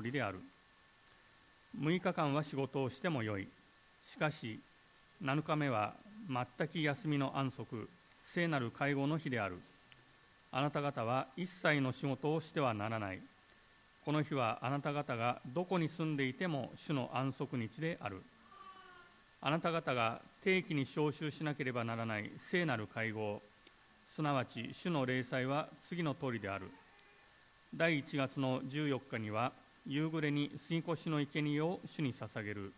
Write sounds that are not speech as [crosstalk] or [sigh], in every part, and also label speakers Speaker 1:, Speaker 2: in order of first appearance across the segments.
Speaker 1: りである。6日間は仕事をしてもよい。しかし7日目は全く休みの安息。聖なる会合の日である。あなた方は一切の仕事をしてはならない。この日はあなた方がどこに住んでいても主の安息日である。あなた方が定期に招集しなければならない。聖なる会合。すなわち主の霊祭は次の通りである。第1月の14日には夕暮れに杉越の生贄を主に捧げる。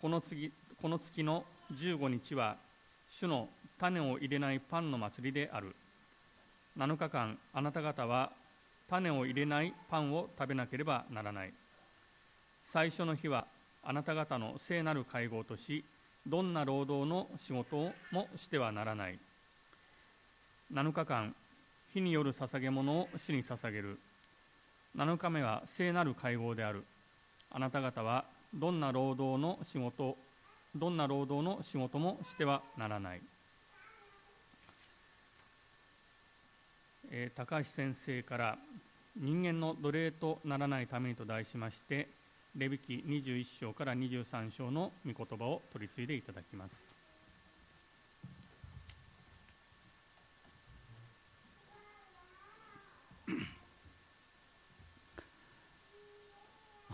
Speaker 1: この次この月の15日は主の種を入れないパンの祭りである。7日間あなた方は種を入れないパンを食べなければならない。最初の日はあなた方の聖なる会合としどんな労働の仕事もしてはならない。7日間火による捧げ物を主に捧げる。7日目は聖なる会合である。あなた方はどんな労働の仕事どんな労働の仕事もしてはならない、えー、高橋先生から人間の奴隷とならないためにと題しましてレビキ21章から23章の御言葉を取り継いでいただきます。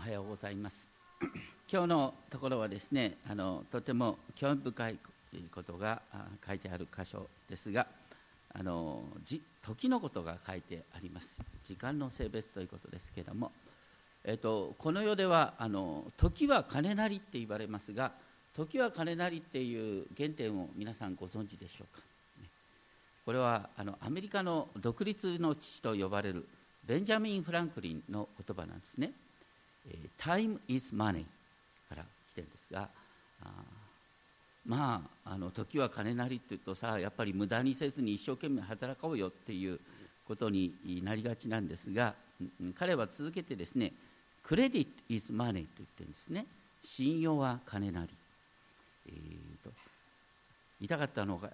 Speaker 2: はようございます。[coughs] 今日のところはですねあのとても興味深いことが書いてある箇所ですがあの時のことが書いてあります。時間の性別ということですけれども、えっと、この世ではあの時は金なりって言われますが時は金なりっていう原点を皆さんご存知でしょうか？これはあのアメリカの独立の父と呼ばれるベンジャミン・フランクリンの言葉なんですね。Time is money から来てるんですがまああの時は金なりっていうとさやっぱり無駄にせずに一生懸命働こうよっていうことになりがちなんですが彼は続けてですねクレディット・イズ・マネーと言ってるんですね。信用は金なり、えーと、と言いたかったのが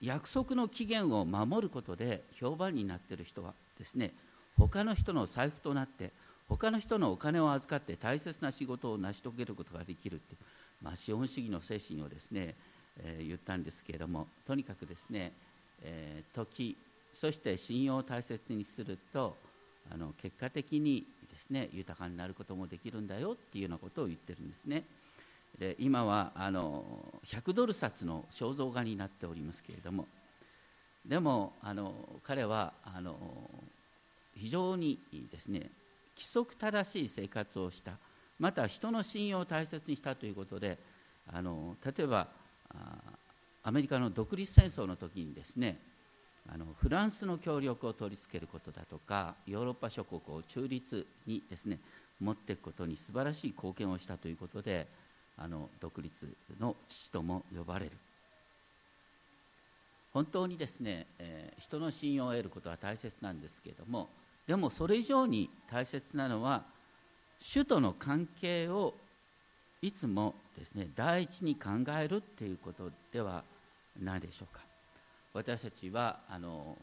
Speaker 2: 約束の期限を守ることで評判になってる人はですね他の人の財布となって他の人のお金を預かって大切な仕事を成し遂げることができるってまあ、資本主義の精神をですね、えー、言ったんですけれどもとにかくですね、えー、時そして信用を大切にするとあの結果的にですね豊かになることもできるんだよっていうようなことを言ってるんですね。で今はあの100ドル札の肖像画になっておりますけれどもでもあの彼はあの非常にですね規則正しい生活をしたまた人の信用を大切にしたということであの例えばアメリカの独立戦争の時にですねあのフランスの協力を取り付けることだとかヨーロッパ諸国を中立にですね持っていくことに素晴らしい貢献をしたということであの独立の父とも呼ばれる。本当にですね、えー、人の信用を得ることは大切なんですけれどもでもそれ以上に大切なのは主との関係をいつもですね第一に考えるっていうことではないでしょうか。私たちはあの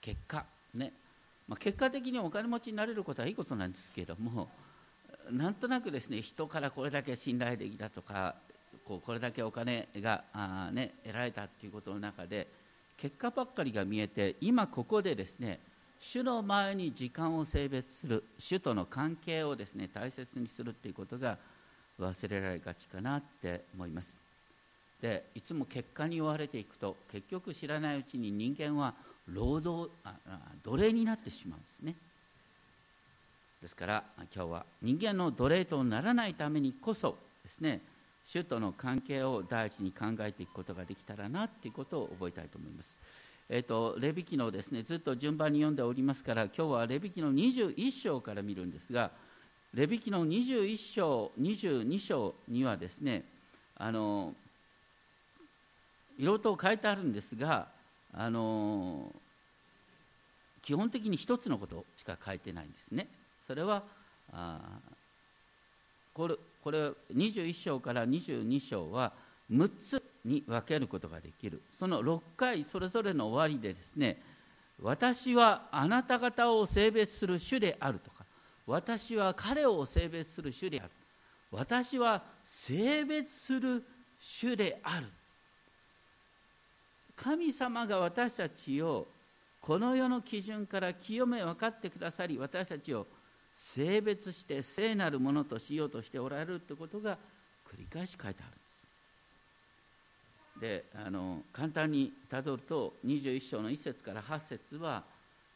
Speaker 2: 結果ね、まあ、結果的にお金持ちになれることはいいことなんですけれどもなんとなくですね人からこれだけ信頼できたとかこうこれだけお金があ、ね、得られたっていうことの中で結果ばっかりが見えて今ここでですね主の前に時間を性別する主との関係をですね大切にするっていうことが忘れられがちかなって思いますでいつも結果に追われていくと結局知らないうちに人間は労働あ奴隷になってしまうんですねですから今日は人間の奴隷とならないためにこそですね主との関係を第一に考えていくことができたらなということを覚えたいと思います。えーと、レビ記のですねずっと順番に読んでおりますから今日はレビ記の21章から見るんですがレビ記の21章22章にはですねあのいろいろと書いてあるんですがあの基本的に一つのことしか書いてないんですね。それはあこれこれ21章から22章は6つに分けることができる。その6回それぞれの終わりでですね私はあなた方を性別する主であるとか私は彼を性別する主である私は性別する主である。神様が私たちをこの世の基準から清め分かってくださり私たちを性別して聖なるものとしようとしておられるということが繰り返し書いてある。であの簡単にたどると21章の1節から8節は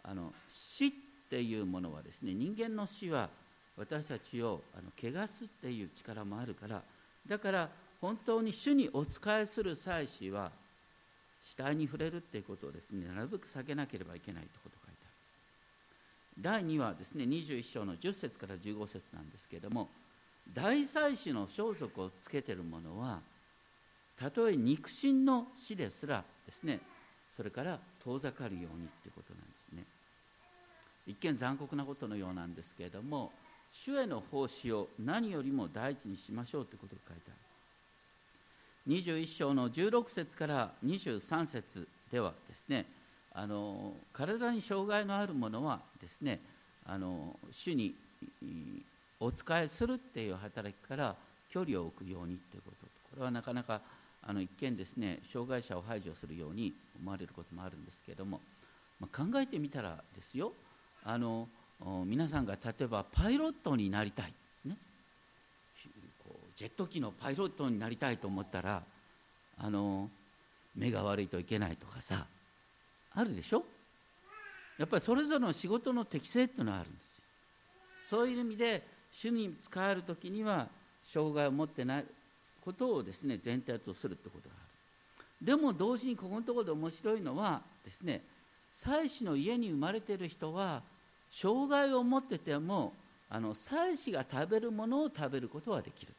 Speaker 2: あの死っていうものはですね人間の死は私たちをあの汚すっていう力もあるからだから本当に主にお仕えする祭司は死体に触れるっていうことをですねなるべく避けなければいけないということが書いてある。第2はですね21章の10節から15節なんですけれども大祭司の装束をつけてるものはたとえ肉親の死ですらですねそれから遠ざかるようにっていうことなんですね。一見残酷なことのようなんですけれども主への奉仕を何よりも第一にしましょうということが書いてある。21章の16節から23節ではですねあの体に障害のあるものはですねあの主にお仕えするっていう働きから距離を置くようにっていうこと。これはなかなかあの一見ですね障害者を排除するように思われることもあるんですけれども、まあ、考えてみたらですよあの皆さんが例えばパイロットになりたいね、こうジェット機のパイロットになりたいと思ったらあの目が悪いといけないとかさあるでしょ？やっぱりそれぞれの仕事の適性っていうのはあるんですよ。そういう意味で主に使える時には障害を持ってないことをですね前提とするってことがある。でも同時にここのところで面白いのはですね妻子の家に生まれている人は障害を持っててもあの妻子が食べるものを食べることはできる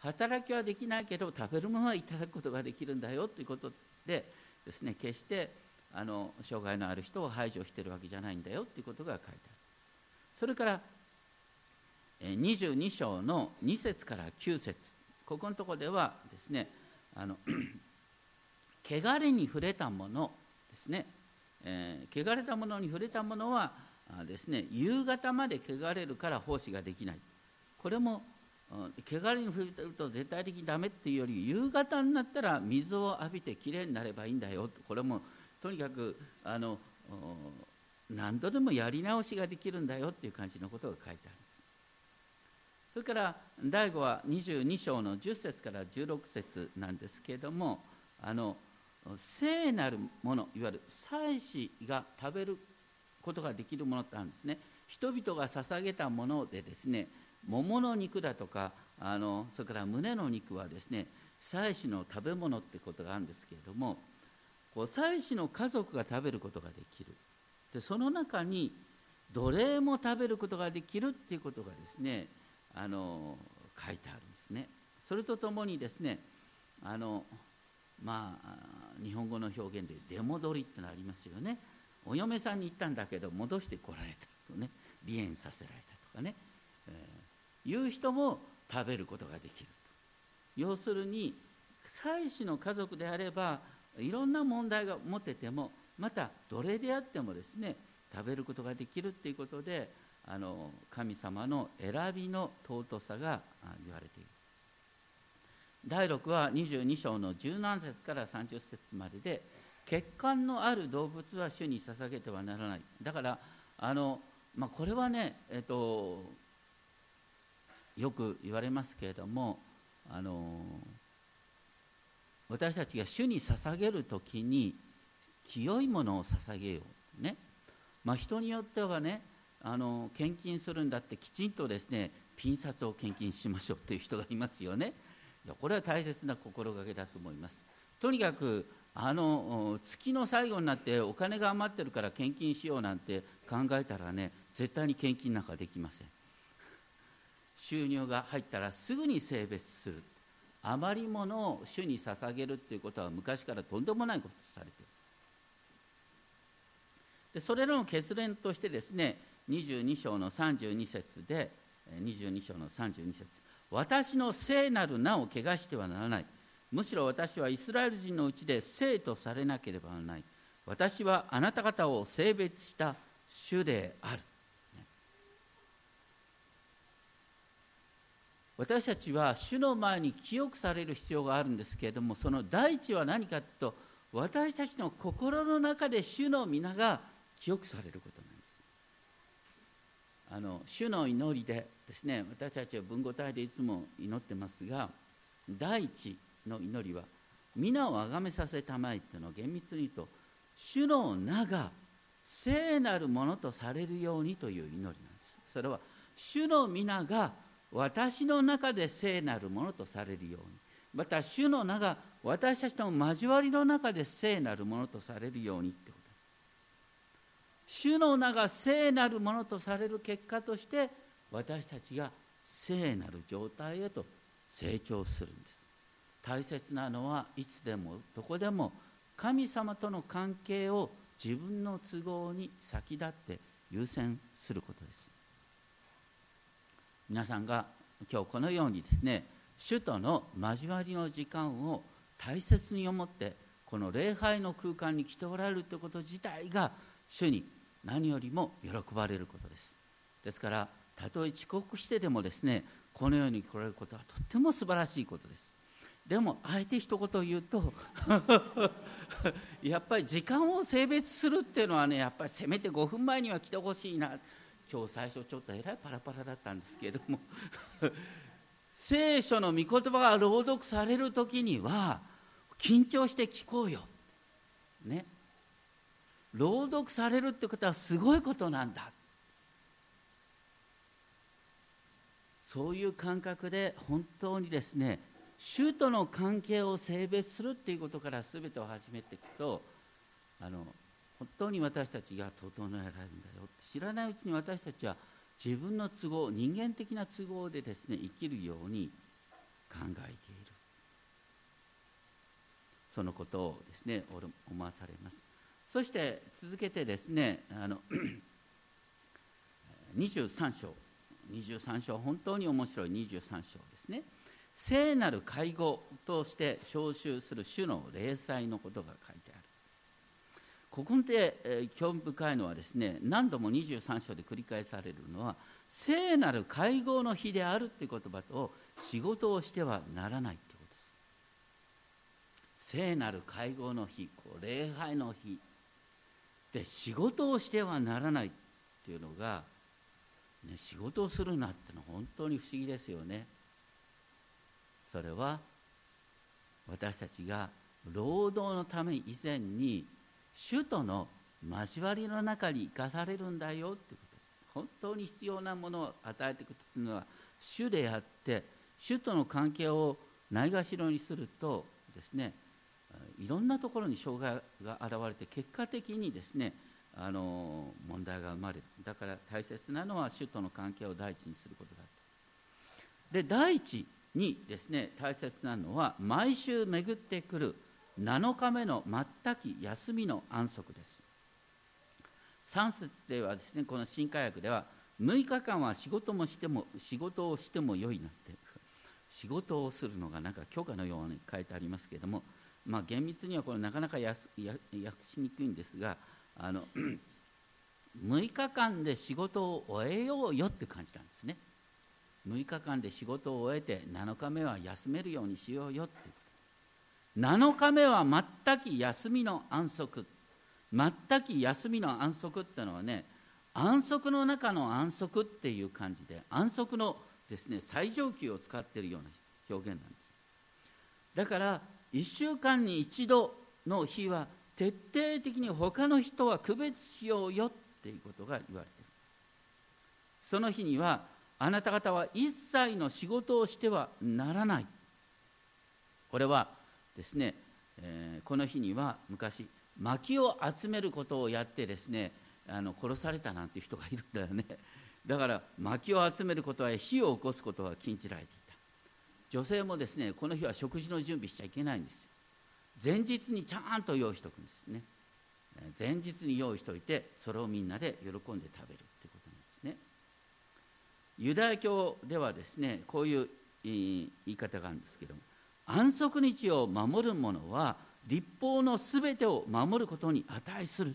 Speaker 2: 働きはできないけど食べるものはいただくことができるんだよということでですね決してあの障害のある人を排除しているわけじゃないんだよということが書いてある。それから22章の2節から9節。ここのとこではですねあの [clears throat] 汚れに触れたものですね、えー、汚れたものに触れたものはですね夕方まで汚れるから奉仕ができない。これも汚れに触れてると絶対的にダメっていうより夕方になったら水を浴びてきれいになればいいんだよ。これもとにかくあの何度でもやり直しができるんだよっていう感じのことが書いてある。それから第5は22章の10節から16節なんですけれどもあの聖なるものいわゆる祭司が食べることができるものってあるんですね。人々が捧げたものでですね桃の肉だとかあのそれから胸の肉はですね祭司の食べ物ってことがあるんですけれどもこう祭司の家族が食べることができる。でその中に奴隷も食べることができるっていうことがですねあの書いてあるんですね。それとともにですねあのまあ日本語の表現で出戻りってのありますよね。お嫁さんに行ったんだけど戻してこられたとね離縁させられたとかね、えーいう人も食べることができると。要するに妻子の家族であればいろんな問題が持ててもまたどれであってもですね食べることができるっていうことであの神様の選びの尊さが言われている。第6は22章の17節から30節までで血管のある動物は主に捧げてはならない。だからあの、まあ、これはね、えっと、よく言われますけれどもあの私たちが主に捧げる時に清いものを捧げようね、まあ、人によってはねあの献金するんだってきちんとですねピン札を献金しましょうという人がいますよね。いやこれは大切な心がけだと思います。とにかくあの月の最後になってお金が余ってるから献金しようなんて考えたらね絶対に献金なんかできません。収入が入ったらすぐに性別する。余り物を主に捧げるっていうことは昔からとんでもないことされてる。でそれらの結論としてですね22章の32節で22章の32節。私の聖なる名を汚してはならない。むしろ私はイスラエル人のうちで聖とされなければならない。私はあなた方を性別した主である。私たちは主の前に清くされる必要があるんですけれどもその第一は何かというと私たちの心の中で主の皆が清くされることあの主の祈りでですね私たちは文語体でいつも祈ってますが第一の祈りは皆を崇めさせたまえっていうのを厳密に言うと主の名が聖なるものとされるようにという祈りなんです。それは主の皆が私の中で聖なるものとされるように。また主の名が私たちの交わりの中で聖なるものとされるようにってこと主の名が聖なるものとされる結果として私たちが聖なる状態へと成長するんです。大切なのはいつでもどこでも神様との関係を自分の都合に先立って優先することです。皆さんが今日このようにですね主との交わりの時間を大切に思ってこの礼拝の空間に来ておられるということ自体が主に何よりも喜ばれることです。ですからたとえ遅刻してでもですねこのように来られることはとっても素晴らしいことです。でもあえて一言言うと [laughs] やっぱり時間を性別するっていうのはねやっぱりせめて5分前には来てほしいな。今日最初ちょっとえらいパラパラだったんですけれども。[laughs] 聖書の御言葉が朗読される時には緊張して聞こうよ。ね。朗読されるってことはすごいことなんだ。そういう感覚で本当にですね主との関係を性別するっていうことから全てを始めていくとあの本当に私たちが整えられるんだよ。知らないうちに私たちは自分の都合人間的な都合でですね生きるように考えている。そのことをですね思わされます。そして続けてですねあの [clears throat] 23章23章本当に面白い23章ですね。聖なる会合として召集する主の霊祭のことが書いてある。ここで、え、興味深いのはですね何度も23章で繰り返されるのは聖なる会合の日であるっていう言葉と仕事をしてはならないってことです。聖なる会合の日こう礼拝の日で仕事をしてはならないっていうのが、ね、仕事をするなっていうのは本当に不思議ですよね。それは私たちが労働のため以前に主との交わりの中に生かされるんだよっていうことです。本当に必要なものを与えていくというのは主であって主との関係をないがしろにするとですねいろんなところに障害が現れて結果的にですねあの問題が生まれる。だから大切なのは主との関係を第一にすることだとで第一にですね大切なのは毎週巡ってくる7日目の全き休みの安息です。3節ではですねこの新科学では6日間は仕事もしても仕事をしてもよいなって。仕事をするのがなんか許可のように書いてありますけれどもまあ厳密にはこれなかなか訳しにくいんですがあの [clears throat] 6日間で仕事を終えようよって感じなんですね。6日間で仕事を終えて7日目は休めるようにしようよって。7日目は全く休みの安息。全く休みの安息ってのはね安息の中の安息っていう感じで安息のですね最上級を使っているような表現なんです。だから1週間に一度の日は徹底的に他の人は区別しようよっていうことが言われている。その日にはあなた方は一切の仕事をしてはならない。これはですね、えー、この日には昔薪を集めることをやってですねあの殺されたなんて人がいるんだよね。だから薪を集めることは火を起こすことは禁じられていた女性もですねこの日は食事の準備しちゃいけないんです。よ前日にちゃんと用意しておくんですね。前日に用意しておいてそれをみんなで喜んで食べるってことなんですね。ユダヤ教ではですねこういう言い方があるんですけども安息日を守る者は立法のすべてを守ることに値する。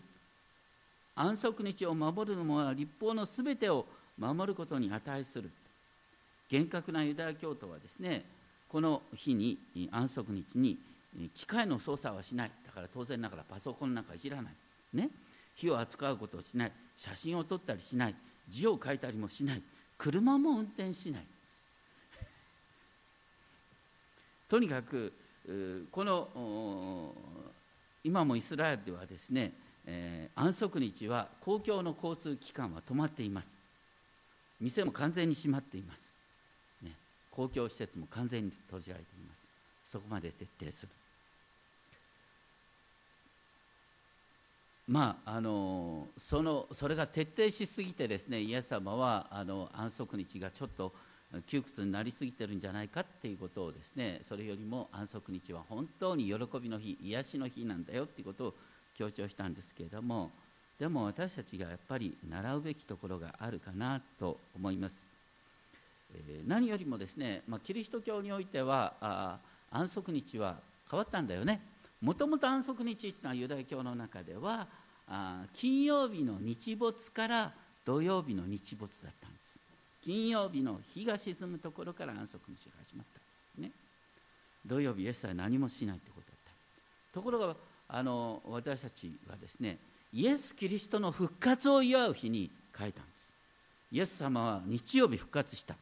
Speaker 2: 安息日を守る者は立法のすべてを守ることに値する。厳格なユダヤ教徒はですねこの日に安息日に機械の操作はしない。だから当然ながらパソコンなんかいじらない。ね。火を扱うことをしない。写真を撮ったりしない。字を書いたりもしない。車も運転しない。[laughs] とにかくこの今もイスラエルではですね、えー、安息日は公共の交通機関は止まっています。店も完全に閉まっています、公共施設も完全に閉じられています。そこまで徹底する。まああのそのそれが徹底しすぎてですねイエス様はあの安息日がちょっと窮屈になりすぎてるんじゃないかっていうことをですねそれよりも安息日は本当に喜びの日癒しの日なんだよっていうことを強調したんですけれどもでも私たちがやっぱり習うべきところがあるかなと思います、何よりもですね、まあ、キリスト教においては安息日は変わったんだよね。もともと安息日っていうのはユダヤ教の中では金曜日の日没から土曜日の日没だったんです。金曜日の日が沈むところから安息日が始まった。ね。土曜日イエスは何もしないってことだった。ところがあの私たちはですねイエス・キリストの復活を祝う日に書いたんです。イエス様は日曜日復活した。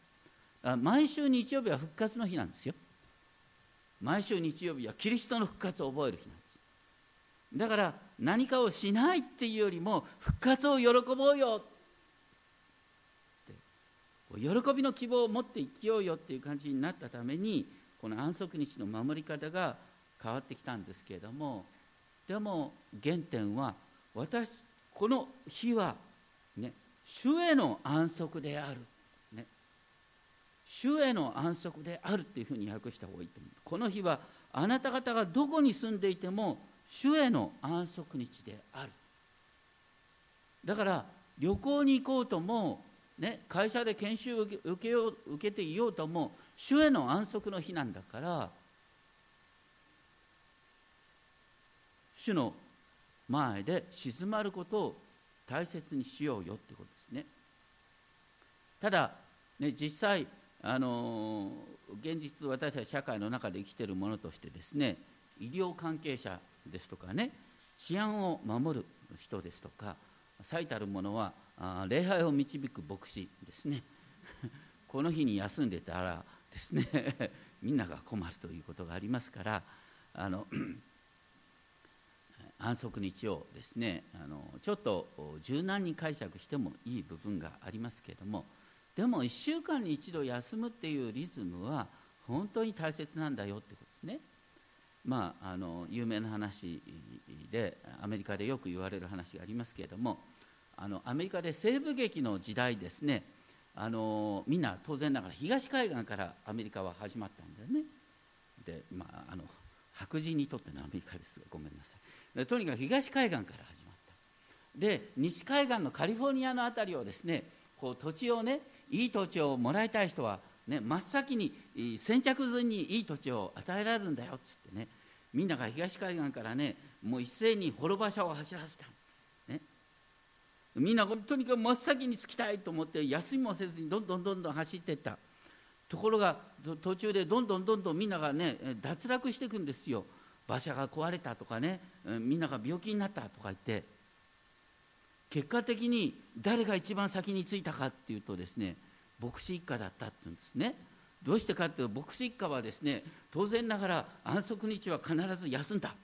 Speaker 2: 毎週日曜日は復活の日なんですよ。毎週日曜日はキリストの復活を覚える日なんです。だから何かをしないっていうよりも復活を喜ぼうよって。喜びの希望を持って生きようよっていう感じになったためにこの安息日の守り方が変わってきたんですけれどもでも原点は私この日はね主への安息である。主への安息であるっていうふうに訳した方がいいと思う。この日はあなた方がどこに住んでいても主への安息日である。だから旅行に行こうとも、ね、会社で研修を受けよう受けていようとも主への安息の日なんだから主の前で静まることを大切にしようよってことですね。ただね実際あの現実私たち社会の中で生きているものとしてですね医療関係者ですとかね治安を守る人ですとか最たるものは礼拝を導く牧師ですね。[laughs] この日に休んでたらですね [laughs] みんなが困るということがありますからあの [clears throat] 安息日をですねあのちょっと柔軟に解釈してもいい部分がありますけれどもでも1週間に一度休むっていうリズムは本当に大切なんだよってことですね。まあ、あの有名な話でアメリカでよく言われる話がありますけれどもあのアメリカで西部劇の時代ですね。あのみんな当然ながら東海岸からアメリカは始まったんだよね。で、まあ、あの白人にとってのアメリカですがごめんなさい。とにかく東海岸から始まった。で西海岸のカリフォルニアの辺りをですねこう土地をねいい土地をもらいたい人は、ね、真っ先に先着順にいい土地を与えられるんだよっつってね。みんなが東海岸からねもう一斉に滅場車を走らせた、ね、みんなとにかく真っ先に着きたいと思って休みもせずにどんどんどんどん走っていった。ところが途中でどんどんどんどんみんながね脱落していくんですよ。馬車が壊れたとかねみんなが病気になったとか言って。結果的に誰が一番先に着いたかっていうとですね牧師一家だったっていうんですね。どうしてかっていうと牧師一家はですね当然ながら安息日は必ず休んだ、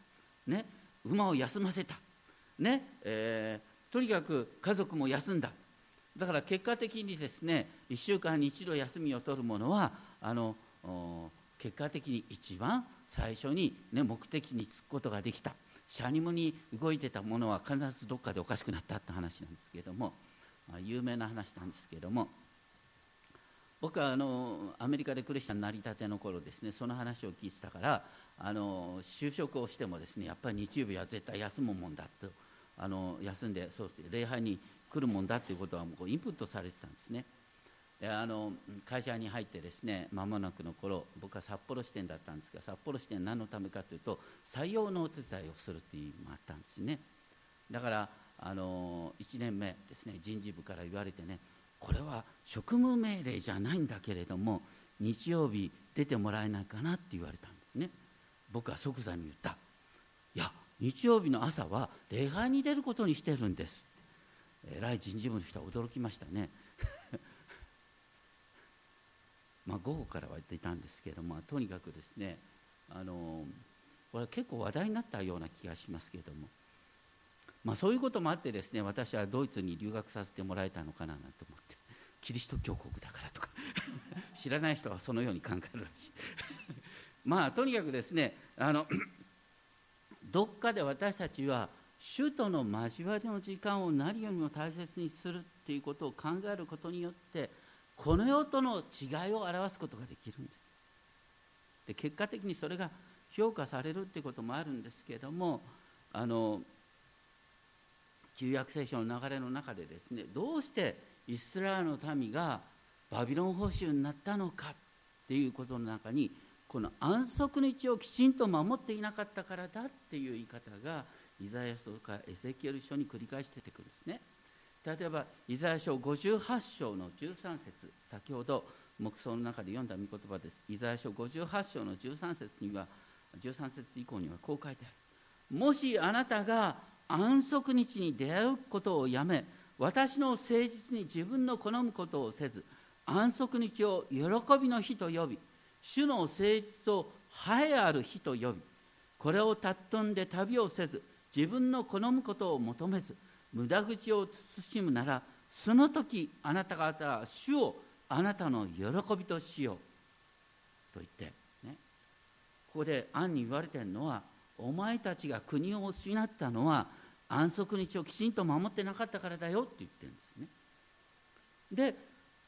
Speaker 2: ね、馬を休ませた、ね。えー、とにかく家族も休んだ。だから結果的にですね1週間に一度休みを取る者はあの結果的に一番最初に、ね、目的に着くことができた。シャニムに動いてたものは必ずどっかでおかしくなったって話なんですけれども、まあ、有名な話なんですけれども僕はあのアメリカでクリスチャンになりたての頃ですねその話を聞いてたからあの就職をしてもですねやっぱり日曜日は絶対休むもんだとあの休んでそう礼拝に来るもんだということはもうインプットされてたんですね。あの会社に入ってですね間もなくの頃僕は札幌支店だったんですが札幌支店何のためかというと採用のお手伝いをするっていうのがあったんですね。だからあの1年目ですね人事部から言われてねこれは職務命令じゃないんだけれども日曜日出てもらえないかなって言われたんですね。僕は即座に言った。いや日曜日の朝は礼拝に出ることにしてるんです偉い人事部の人は驚きましたね。まあ午後からは言っていたんですけれどもとにかくですねあのこれは結構話題になったような気がしますけれども。まあ、そういうこともあってですね私はドイツに留学させてもらえたのかななんて思ってキリスト教国だからとか [laughs] 知らない人はそのように考えるらしい。[laughs] まあとにかくですねあの [clears throat] どっかで私たちは主との交わりの時間を何よりも大切にするっていうことを考えることによってこの世との違いを表すことができるんですで結果的にそれが評価されるっていうこともあるんですけれどもあの旧約聖書の流れの中でですねどうしてイスラエルの民がバビロン捕囚になったのかっていうことの中にこの安息日をきちんと守っていなかったからだっていう言い方がイザヤ書とかエゼキエル書に繰り返して出てくるんですね。例えばイザヤ書58章の13節先ほど黙想の中で読んだ御言葉です。イザヤ書58章の13節には13節以降にはこう書いてある。もしあなたが安息日に出会うことをやめ私の誠実に自分の好むことをせず安息日を喜びの日と呼び主の誠実を栄えある日と呼びこれを尊んで旅をせず自分の好むことを求めず無駄口を慎むならその時あなた方は主をあなたの喜びとしようと言って、ね、ここで暗に言われてるのはお前たちが国を失ったのは安息日をきちんと守ってなかったからだよって言ってるんですね。で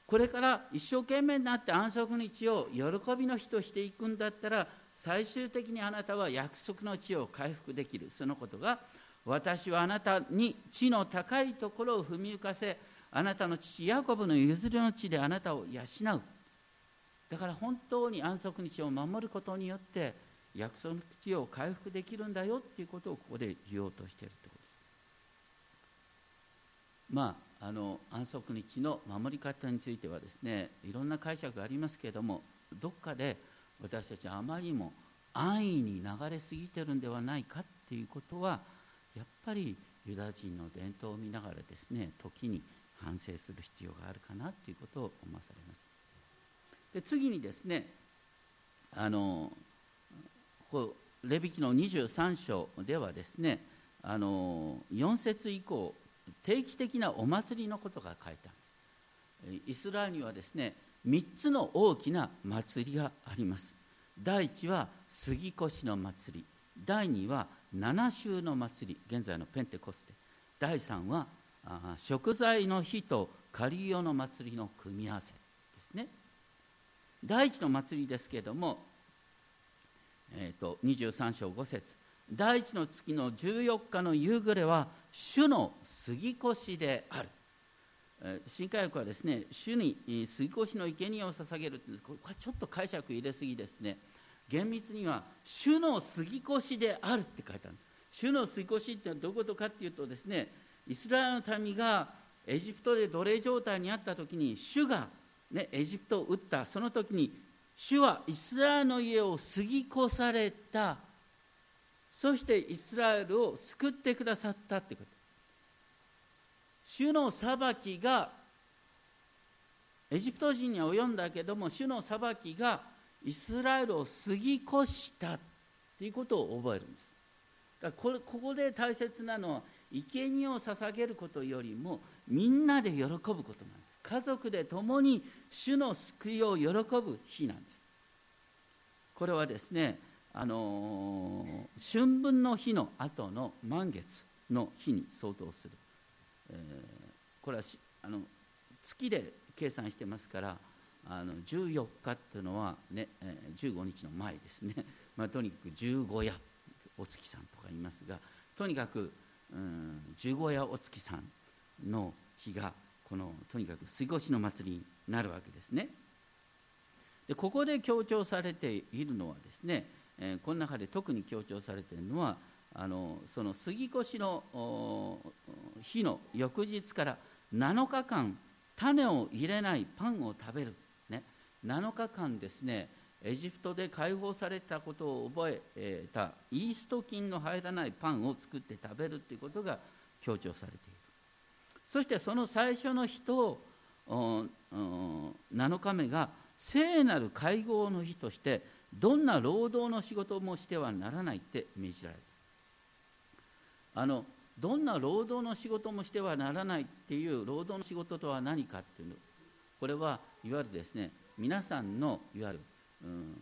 Speaker 2: これから一生懸命になって安息日を喜びの日としていくんだったら最終的にあなたは約束の地を回復できるそのことが私はあなたに地の高いところを踏み浮かせあなたの父ヤコブの譲りの地であなたを養うだから本当に安息日を守ることによって約束の地を回復できるんだよっていうことをここで言おうとしているということです。まあ、あの安息日の守り方についてはですねいろんな解釈がありますけれどもどっかで私たちはあまりにも安易に流れすぎてるんではないかっていうことはやっぱりユダヤ人の伝統を見ながらですね時に反省する必要があるかなということを思わされます。で次にですねあのこうレビキの23章ではですねあの4節以降定期的なお祭りのことが書いてあるんです。イスラエルにはですね3つの大きな祭りがあります。第1は杉越の祭り。第2は七週の祭り現在のペンテコステ。第3は食材の日と狩り用の祭りの組み合わせですね。第一の祭りですけれどもえーと、23章5節。第一の月の14日の夕暮れは主の杉越である、新科学はですね主に杉越の生贄を捧げるこれちょっと解釈入れすぎですね。厳密には主の杉越であるって書いてある。主の杉越ってどういうことかっていうとですねイスラエルの民がエジプトで奴隷状態にあった時に主が、ね、エジプトを撃った。その時に主はイスラエルの家を過ぎ越された。そしてイスラエルを救ってくださったってこと。主の裁きがエジプト人には及んだけども主の裁きがイスラエルを過ぎ越したっていうことを覚えるんです。だからこれここで大切なのは生贄を捧げることよりもみんなで喜ぶことなんです。家族で共に主の救いを喜ぶ日なんです。これはですねあの春分の日の後の満月の日に相当する、えー、これはあの月で計算してますからあの14日っていうのはね、えー、15日の前ですね、[laughs] まあ、とにかく十五夜お月さんとか言いますがとにかく、十五夜お月さんの日がこのとにかく水越の祭りになるわけですね。でここで強調されているのはですね、えー、この中で特に強調されているのはあのその杉越の日の翌日から7日間種を入れないパンを食べる、7日間ですねエジプトで解放されたことを覚えたイースト菌の入らないパンを作って食べるということが強調されている。そしてその最初の日と7日目が聖なる会合の日としてどんな労働の仕事もしてはならないって命じられるあのどんな労働の仕事もしてはならないっていう労働の仕事とは何かっていうのこれはいわゆるですね皆さんのいわゆる、うん、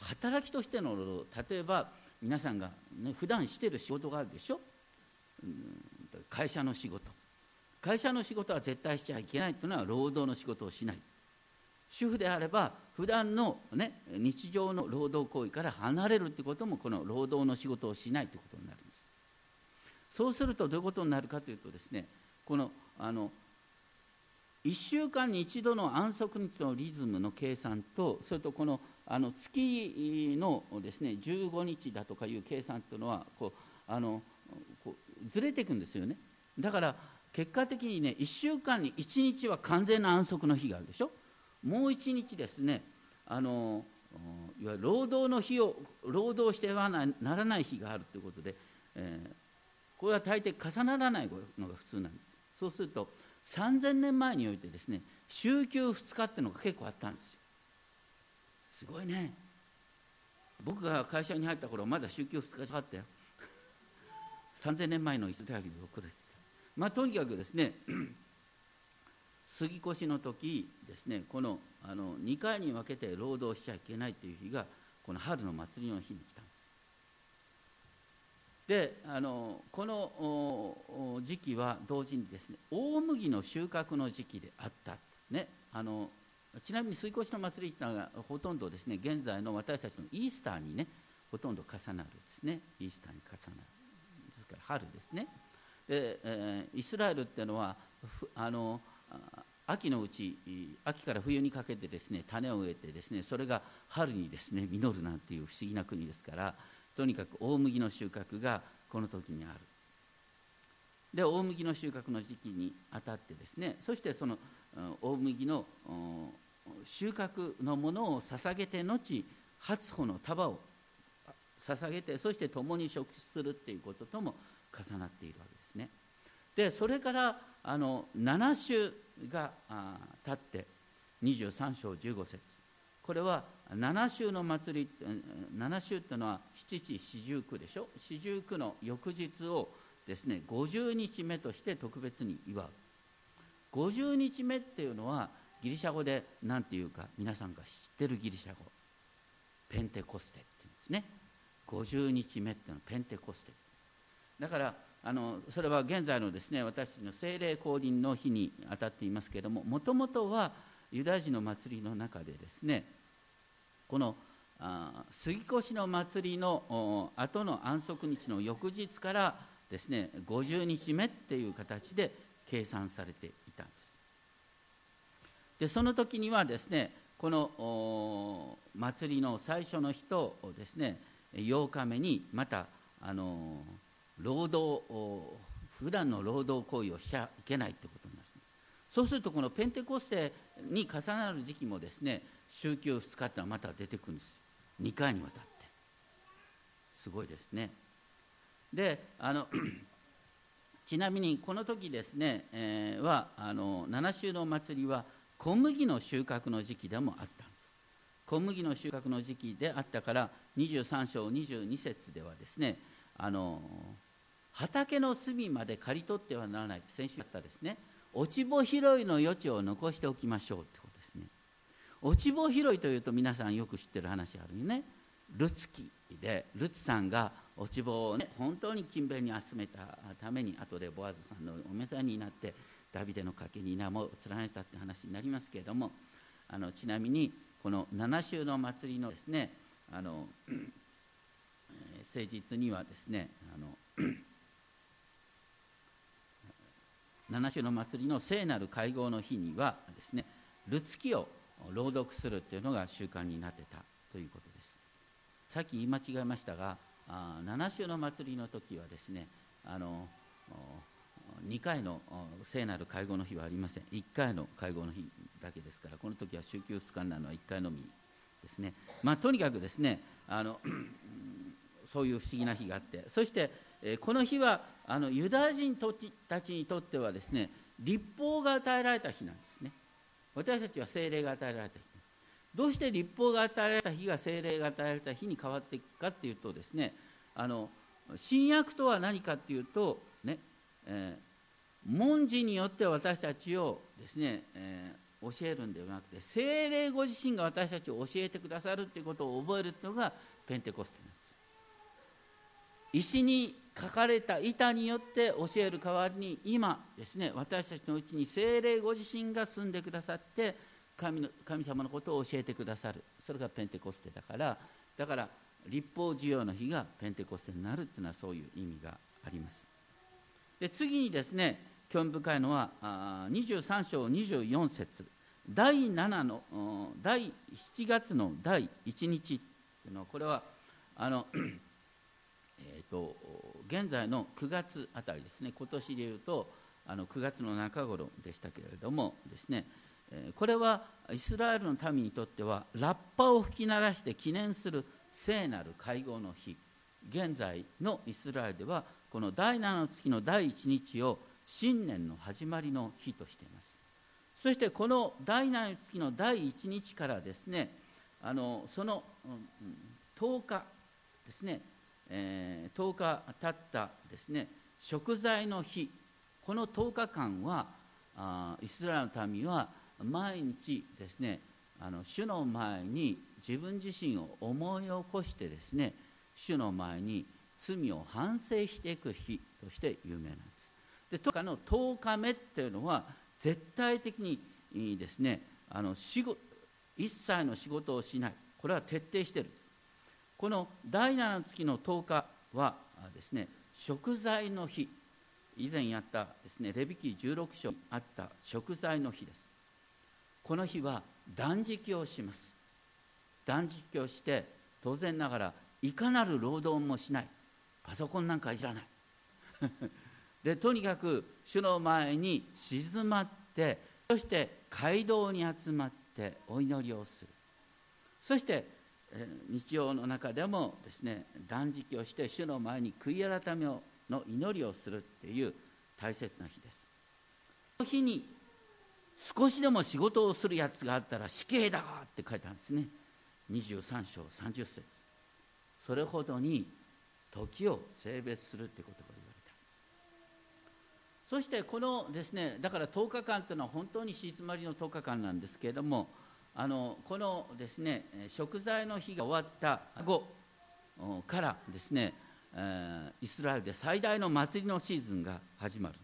Speaker 2: 働きとしての例えば皆さんが、ね、普段してる仕事があるでしょ、うん、会社の仕事。会社の仕事は絶対しちゃいけないというのは労働の仕事をしない。主婦であれば普段のね日常の労働行為から離れるということもこの労働の仕事をしないということになるんです。そうするとどういうことになるかというとですねこのあの1週間に1度の安息日のリズムの計算とそれとこのあの月のですね15日だとかいう計算というのはこうあのこうずれていくんですよね。だから結果的にね1週間に1日は完全な安息の日があるでしょ。もう1日ですねあのいわゆる労働の日を労働してはならない日があるということで、えー、これは大抵重ならないのが普通なんです。そうすると3000年前においてですね週休2日っていうのが結構あったんですよ。すごいね。僕が会社に入った頃まだ週休2日あったよ。[laughs] 3000年前のイスラエルで起こるまあとにかくですね [clears throat] 杉越の時ですねこのあの2回に分けて労働しちゃいけないという日がこの春の祭りの日に来たであのこの時期は同時にですね大麦の収穫の時期であった、ね、あのちなみに水越の祭りというのはほとんどですね現在の私たちのイースターにねほとんど重なるですねイースターに重なる。ですから春ですね。で、えー、イスラエルっていうのはあの秋のうち秋から冬にかけてですね種を植えてですねそれが春にですね実るなんていう不思議な国ですからとにかく大麦の収穫がこの時にある。で大麦の収穫の時期にあたってですねそしてその大麦の収穫のものを捧げて後初穂の束を捧げてそして共に食するっていうこととも重なっているわけですね。でそれからあの7週が経って23章15節。これは七週の祭り七週っていうのは七地四十九でしょ？四十九の翌日をですね50日目として特別に祝う。50日目っていうのはギリシャ語で何て言うか皆さんが知ってるギリシャ語。ペンテコステって言うんですね。50日目っていうのはペンテコステ。だからあのそれは現在のですね私たちの精霊降臨の日にあたっていますけれどももともとはユダヤ人の祭りの中でですねこの杉越の祭りの後の安息日の翌日からですね50日目っていう形で計算されていたんです。でその時にはですねこの祭りの最初の日とですね8日目にまたあの労働普段の労働行為をしちゃいけないってことになるそうするとこのペンテコステに重なる時期もですね週休2日ってのはまた出てくるんです。2回にわたって。すごいですね。であの [clears throat] ちなみにこの時ですね、えー、はあの七週の祭りは小麦の収穫の時期でもあったんです。小麦の収穫の時期であったから23章22節ではですねあの畑の隅まで刈り取ってはならない先週やったですね。落ち穂拾いの余地を残しておきましょうってこと。落ち穂拾いというと皆さんよく知ってる話あるよね。ルツキでルツさんが落ち穂をね本当に勤勉に集めたために後でボアズさんのお目さになってダビデの賭けに名も連ねたって話になりますけれどもあのちなみにこの七週の祭りのですねあの誠実にはですねあの七種の祭りの聖なる会合の日にはですねルツキを朗読するっていうのが習慣になってたということです。さっき言い間違えましたが七種の祭りの時はですねあの2回の聖なる会合の日はありません。1回の会合の日だけですからこの時は週休2日になるのは1回のみですね。まあとにかくですねあの [clears throat] そういう不思議な日があってそしてこの日はあのユダヤ人たちにとってはですね立法が与えられた日なんですね。私たちは精霊が与えられた。日どうして立法が与えられた日が精霊が与えられた日に変わっていくかっていうとですねあの新約とは何かっていうとね、えー、文字によって私たちをですね、えー、教えるんではなくて精霊ご自身が私たちを教えてくださるっていうことを覚えるっていうのがペンテコステなんです。石に書かれた板によって教える代わりに今ですね私たちのうちに精霊ご自身が住んでくださって神の神様のことを教えてくださる。それがペンテコステだからだから立法授与の日がペンテコステになるっていうのはそういう意味があります。で次にですね興味深いのは23章24節。第7の第7月の第1日っていうのはこれはあの [clears throat] えーと、現在の9月あたりですね。今年でいうとあの9月の中頃でしたけれどもですねこれはイスラエルの民にとってはラッパを吹き鳴らして記念する聖なる会合の日。現在のイスラエルではこの第7月の第1日を新年の始まりの日としています。そしてこの第7月の第1日からですねあのその、10日ですね、えー、10日経ったですね。食材の日。この10日間はあイスラエルの民は毎日ですねあの主の前に自分自身を思い起こしてですね主の前に罪を反省していく日として有名なんです。でとかの10日目っていうのは絶対的にですね。あの仕事一切の仕事をしない。これは徹底してるんです。この第7月の10日はですね食材の日。以前やったですねレビキ16章にあった食材の日です。この日は断食をします。断食をして当然ながらいかなる労働もしない。パソコンなんかいらない。[laughs] でとにかく主の前に静まってそして街道に集まってお祈りをする。そして日曜の中でもですね断食をして主の前に悔い改めの祈りをするっていう大切な日です。その日に少しでも仕事をするやつがあったら死刑だって書いてあるんですね。23章30節。それほどに時を性別するってことが言われた。そしてこのですねだから10日間というのは本当に静まりの10日間なんですけれどもあのこのですね食材の日が終わった後からですねイスラエルで最大の祭りのシーズンが始まる。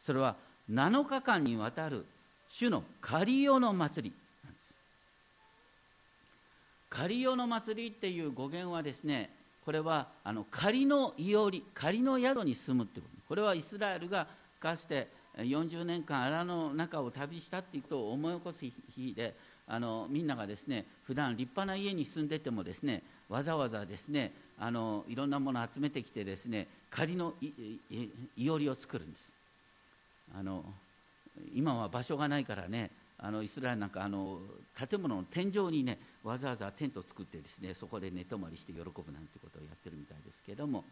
Speaker 2: それは7日間にわたる主の仮用の祭りなんです。仮用の祭りっていう語源はですねこれはあの仮のいおり仮の宿に住むってこと。これはイスラエルがかつて40年間荒の中を旅したっていうことを思い起こす日であのみんながですね普段立派な家に住んでてもですねわざわざですねあのいろんなものを集めてきてですね仮のいおりを作るんです。あの今は場所がないからねあのイスラエルなんかあの建物の天井にねわざわざテントを作ってですねそこで寝泊まりして喜ぶなんてことをやってるみたいですけども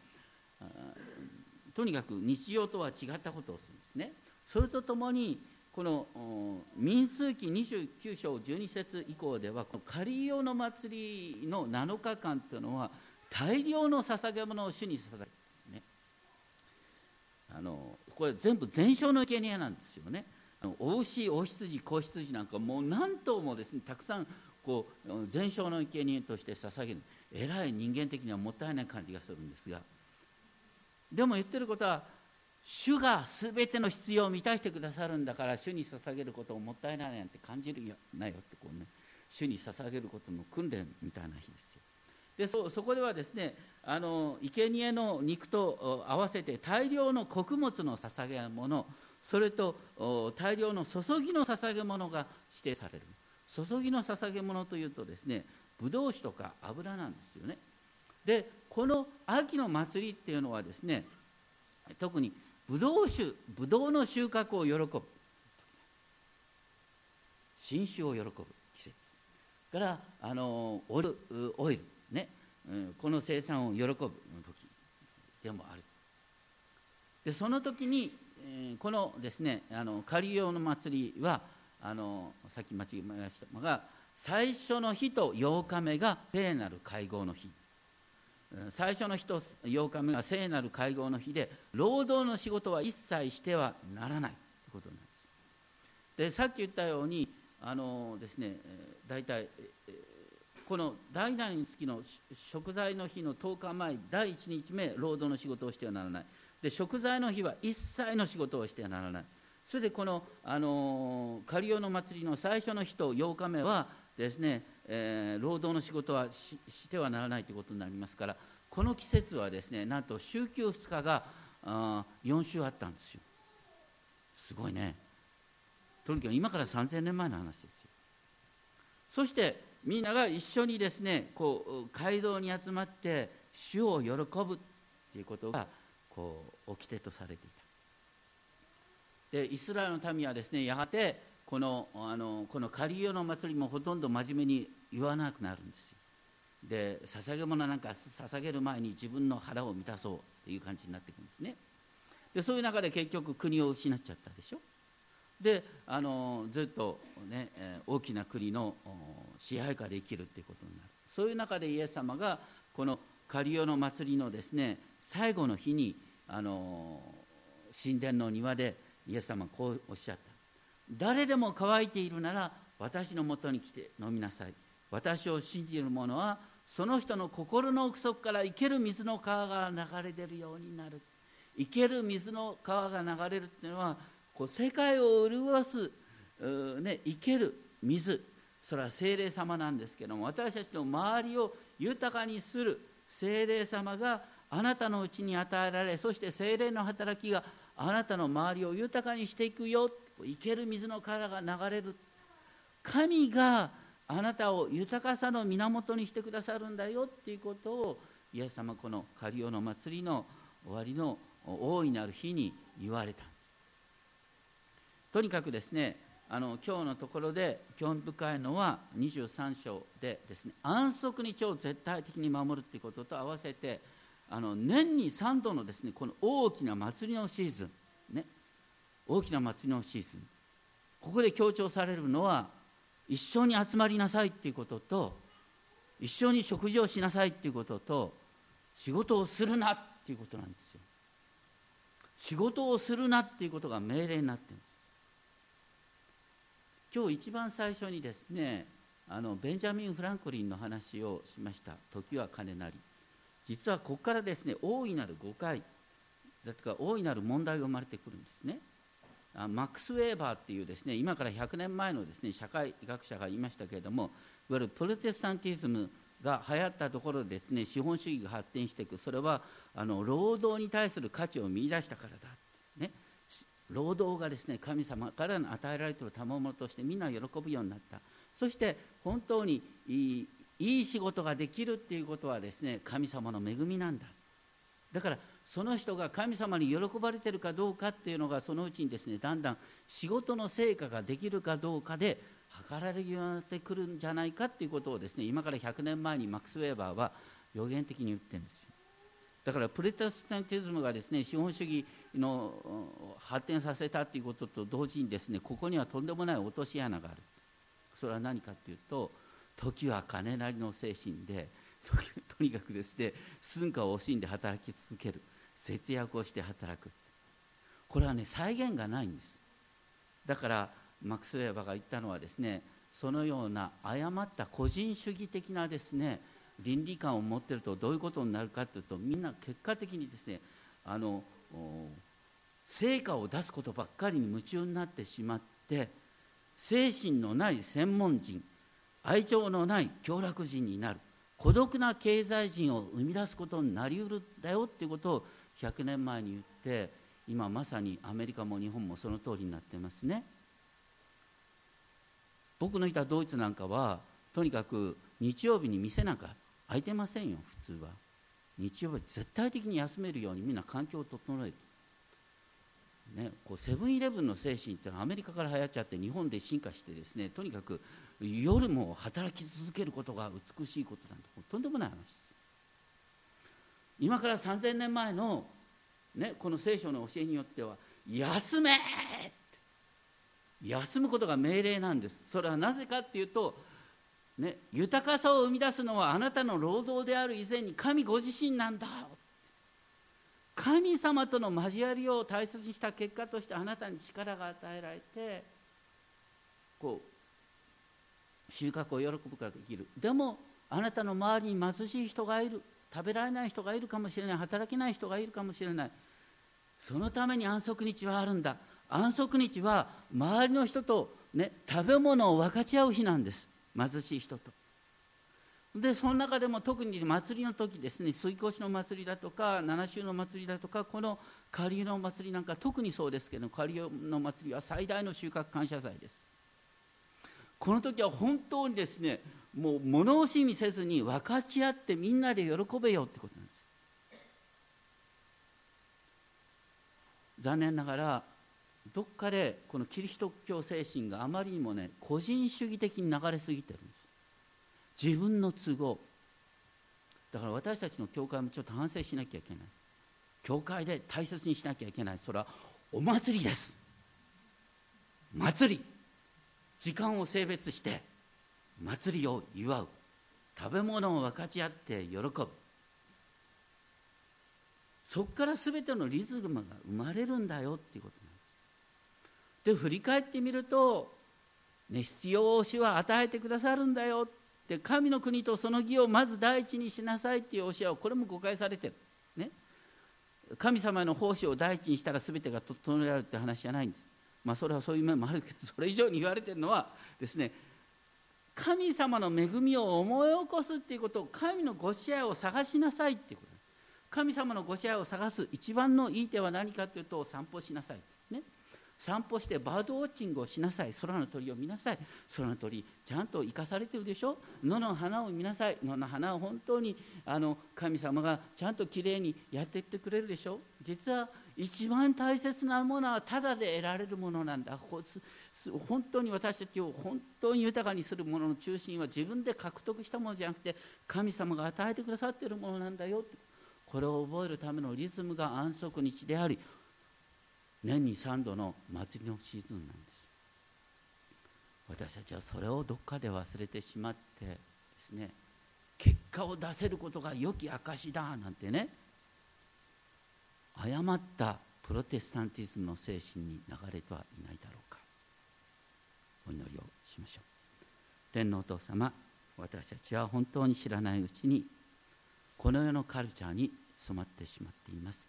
Speaker 2: とにかく日常とは違ったことをするんですね。それとともにこの民数記29章12節以降ではこの仮用の祭りの7日間というのは大量の捧げ物を主に捧げる、ね、あのこれ全部全焼の生贄なんですよね。お牛お羊子羊なんかもう何頭もですねたくさんこう全焼の生贄として捧げる。えらい人間的にはもったいない感じがするんですが。でも言ってることは主が全ての必要を満たしてくださるんだから主に捧げることをもったいないなんて感じるよなよってこうね主に捧げることの訓練みたいな日ですよ。でそそこではですねあの生贄の肉と合わせて大量の穀物の捧げ物それと大量の注ぎの捧げ物が指定される。注ぎの捧げ物というとですねブドウ酒とか油なんですよね。でこの秋の祭りっていうのはですね特にブドウ酒ブドウの収穫を喜ぶ。新酒を喜ぶ季節。からあのオイルオイルね、うん、この生産を喜ぶ時。でもある。でその時に、えー、このですねあの仮用の祭りはあのさっき間違えましたが最初の日と8日目が聖なる会合の日。最初の日と8日目が聖なる会合の日で労働の仕事は一切してはならないということなんです。でさっき言ったようにあのですね大体この第7月の食材の日の10日前第1日目労働の仕事をしてはならない。で食材の日は一切の仕事をしてはならない。それでこの、あの仮用の祭りの最初の日と8日目はですね、えー、労働の仕事はしてはならないということになりますからこの季節はですねなんと週休2日があ4週あったんですよ。すごいね。とにかく今から3000年前の話ですよ。そしてみんなが一緒にですねこう街道に集まって主を喜ぶっていうことがこう掟とされていた。でイスラエルの民はですねやがてこのあのこのカリオの祭りもほとんど真面目に言わなくなるんですよ。で捧げ物なんか捧げる前に自分の腹を満たそうっていう感じになっていくんですね。でそういう中で結局国を失っちゃったでしょ。であのずっと、ね、大きな国の支配下で生きるっていうことになる。そういう中でイエス様がこのカリオの祭りのですね最後の日にあの神殿の庭でイエス様こうおっしゃった。誰でも乾いているなら私のもとに来て飲みなさい。私を信じる者はその人の心の奥底から生ける水の川が流れ出るようになる。生ける水の川が流れるっていうのはこう世界を潤す、ね、生ける水。それは精霊様なんですけども私たちの周りを豊かにする精霊様があなたのうちに与えられそして精霊の働きがあなたの周りを豊かにしていくよ生ける水の殻が流れる。神があなたを豊かさの源にしてくださるんだよっていうことをイエス様このカリオの祭りの終わりの大いなる日に言われた。とにかくですねあの今日のところで興味深いのは23章でですね安息日を絶対的に守るということと合わせてあの年に3度のですねこの大きな祭りのシーズン、ね、大きな祭りのシーズン。ここで強調されるのは一緒に集まりなさいっていうことと一緒に食事をしなさいっていうことと仕事をするなっていうことなんですよ。仕事をするなっていうことが命令になってるんです。今日一番最初にですねあのベンジャミン・フランクリンの話をしました「時は金なり」実はここからですね大いなる誤解だとか大いなる問題が生まれてくるんですね。マックス・ウェーバーっていうですね今から100年前のですね社会学者がいましたけれどもいわゆるプロテスタンティズムが流行ったところでですね資本主義が発展していく。それはあの労働に対する価値を見出したからだね。労働がですね神様からの与えられている賜物としてみんな喜ぶようになった。そして本当にいいいい仕事ができるっていうことはですね神様の恵みなんだ。だからその人が神様に喜ばれてるかどうかっていうのがそのうちにですねだんだん仕事の成果ができるかどうかで測られるようになってくるんじゃないかっていうことをですね今から100年前にマックス・ウェーバーは予言的に言ってるんですよ。だからプレタスタンティズムがですね資本主義の発展させたということと同時にですねここにはとんでもない落とし穴がある。それは何かというと時は金なりの精神で [laughs] とにかくですね寸暇を惜しんで働き続ける節約をして働く。これはね再現がないんです。だからマクス・ウェーバーが言ったのはですねそのような誤った個人主義的なですね倫理観を持っているとどういうことになるかというとみんな結果的にですねあの成果を出すことばっかりに夢中になってしまって精神のない専門人愛情のない享楽人になる。孤独な経済人を生み出すことになりうるだよっていうことを100年前に言って今まさにアメリカも日本もその通りになってますね。僕のいたドイツなんかはとにかく日曜日に店なんか開いてませんよ普通は。日曜日絶対的に休めるようにみんな環境を整えるね、こうセブンイレブンの精神ってのはアメリカから流行っちゃって日本で進化してですねとにかく夜も働き続けることが美しいことなんてとんでもない話です。今から3000年前の、ね、この聖書の教えによっては休め休むことが命令なんです。それはなぜかっていうと、ね、豊かさを生み出すのはあなたの労働である以前に神ご自身なんだ神様との交わりを大切にした結果としてあなたに力が与えられてこう収穫を喜ぶことができる。でもあなたの周りに貧しい人がいる。食べられない人がいるかもしれない。働けない人がいるかもしれない。そのために安息日はあるんだ。安息日は周りの人と、ね、食べ物を分かち合う日なんです。貧しい人と。でその中でも特に祭りの時ですね水越しの祭りだとか七週の祭りだとかこの下流の祭りなんか特にそうですけど下流の祭りは最大の収穫感謝祭です。この時は本当にですねもう物惜しみせずに分かち合ってみんなで喜べよってことなんです。残念ながらどっかでこのキリスト教精神があまりにもね個人主義的に流れすぎてるんです。自分の都合。だから私たちの教会もちょっと反省しなきゃいけない。教会で大切にしなきゃいけない。それはお祭りです。祭り。時間を性別して祭りを祝う。食べ物を分かち合って喜ぶ。そこから全てのリズムが生まれるんだよっていうことなんです。で振り返ってみると、ね、必要を主は与えてくださるんだよって神の国とその義をまず第一にしなさいっていう教えはこれも誤解されてる。ね。神様の奉仕を第一にしたら全てが整えられるって話じゃないんです。まあそれはそういう面もあるけど [laughs] それ以上に言われてるのはですね神様の恵みを思い起こすっていうことを神のご支配を探しなさいっていうこと。神様のご支配を探す一番のいい手は何かというと散歩しなさい、ね、散歩してバードウォッチングをしなさい。空の鳥を見なさい。空の鳥ちゃんと生かされてるでしょ。野の花を見なさい。野の花を本当にあの神様がちゃんときれいにやっていってくれるでしょ。実は一番大切なものはただで得られるものなんだ。本当に私たちを本当に豊かにするものの中心は自分で獲得したものじゃなくて神様が与えてくださっているものなんだよこれを覚えるためのリズムが安息日であり年に3度の祭りのシーズンなんです。私たちはそれをどっかで忘れてしまってですね結果を出せることが良き証だなんてね誤ったプロテスタンティズムの精神に流れてはいないだろうか。お祈りをしましょう。天皇お父様私たちは本当に知らないうちにこの世のカルチャーに染まってしまっています。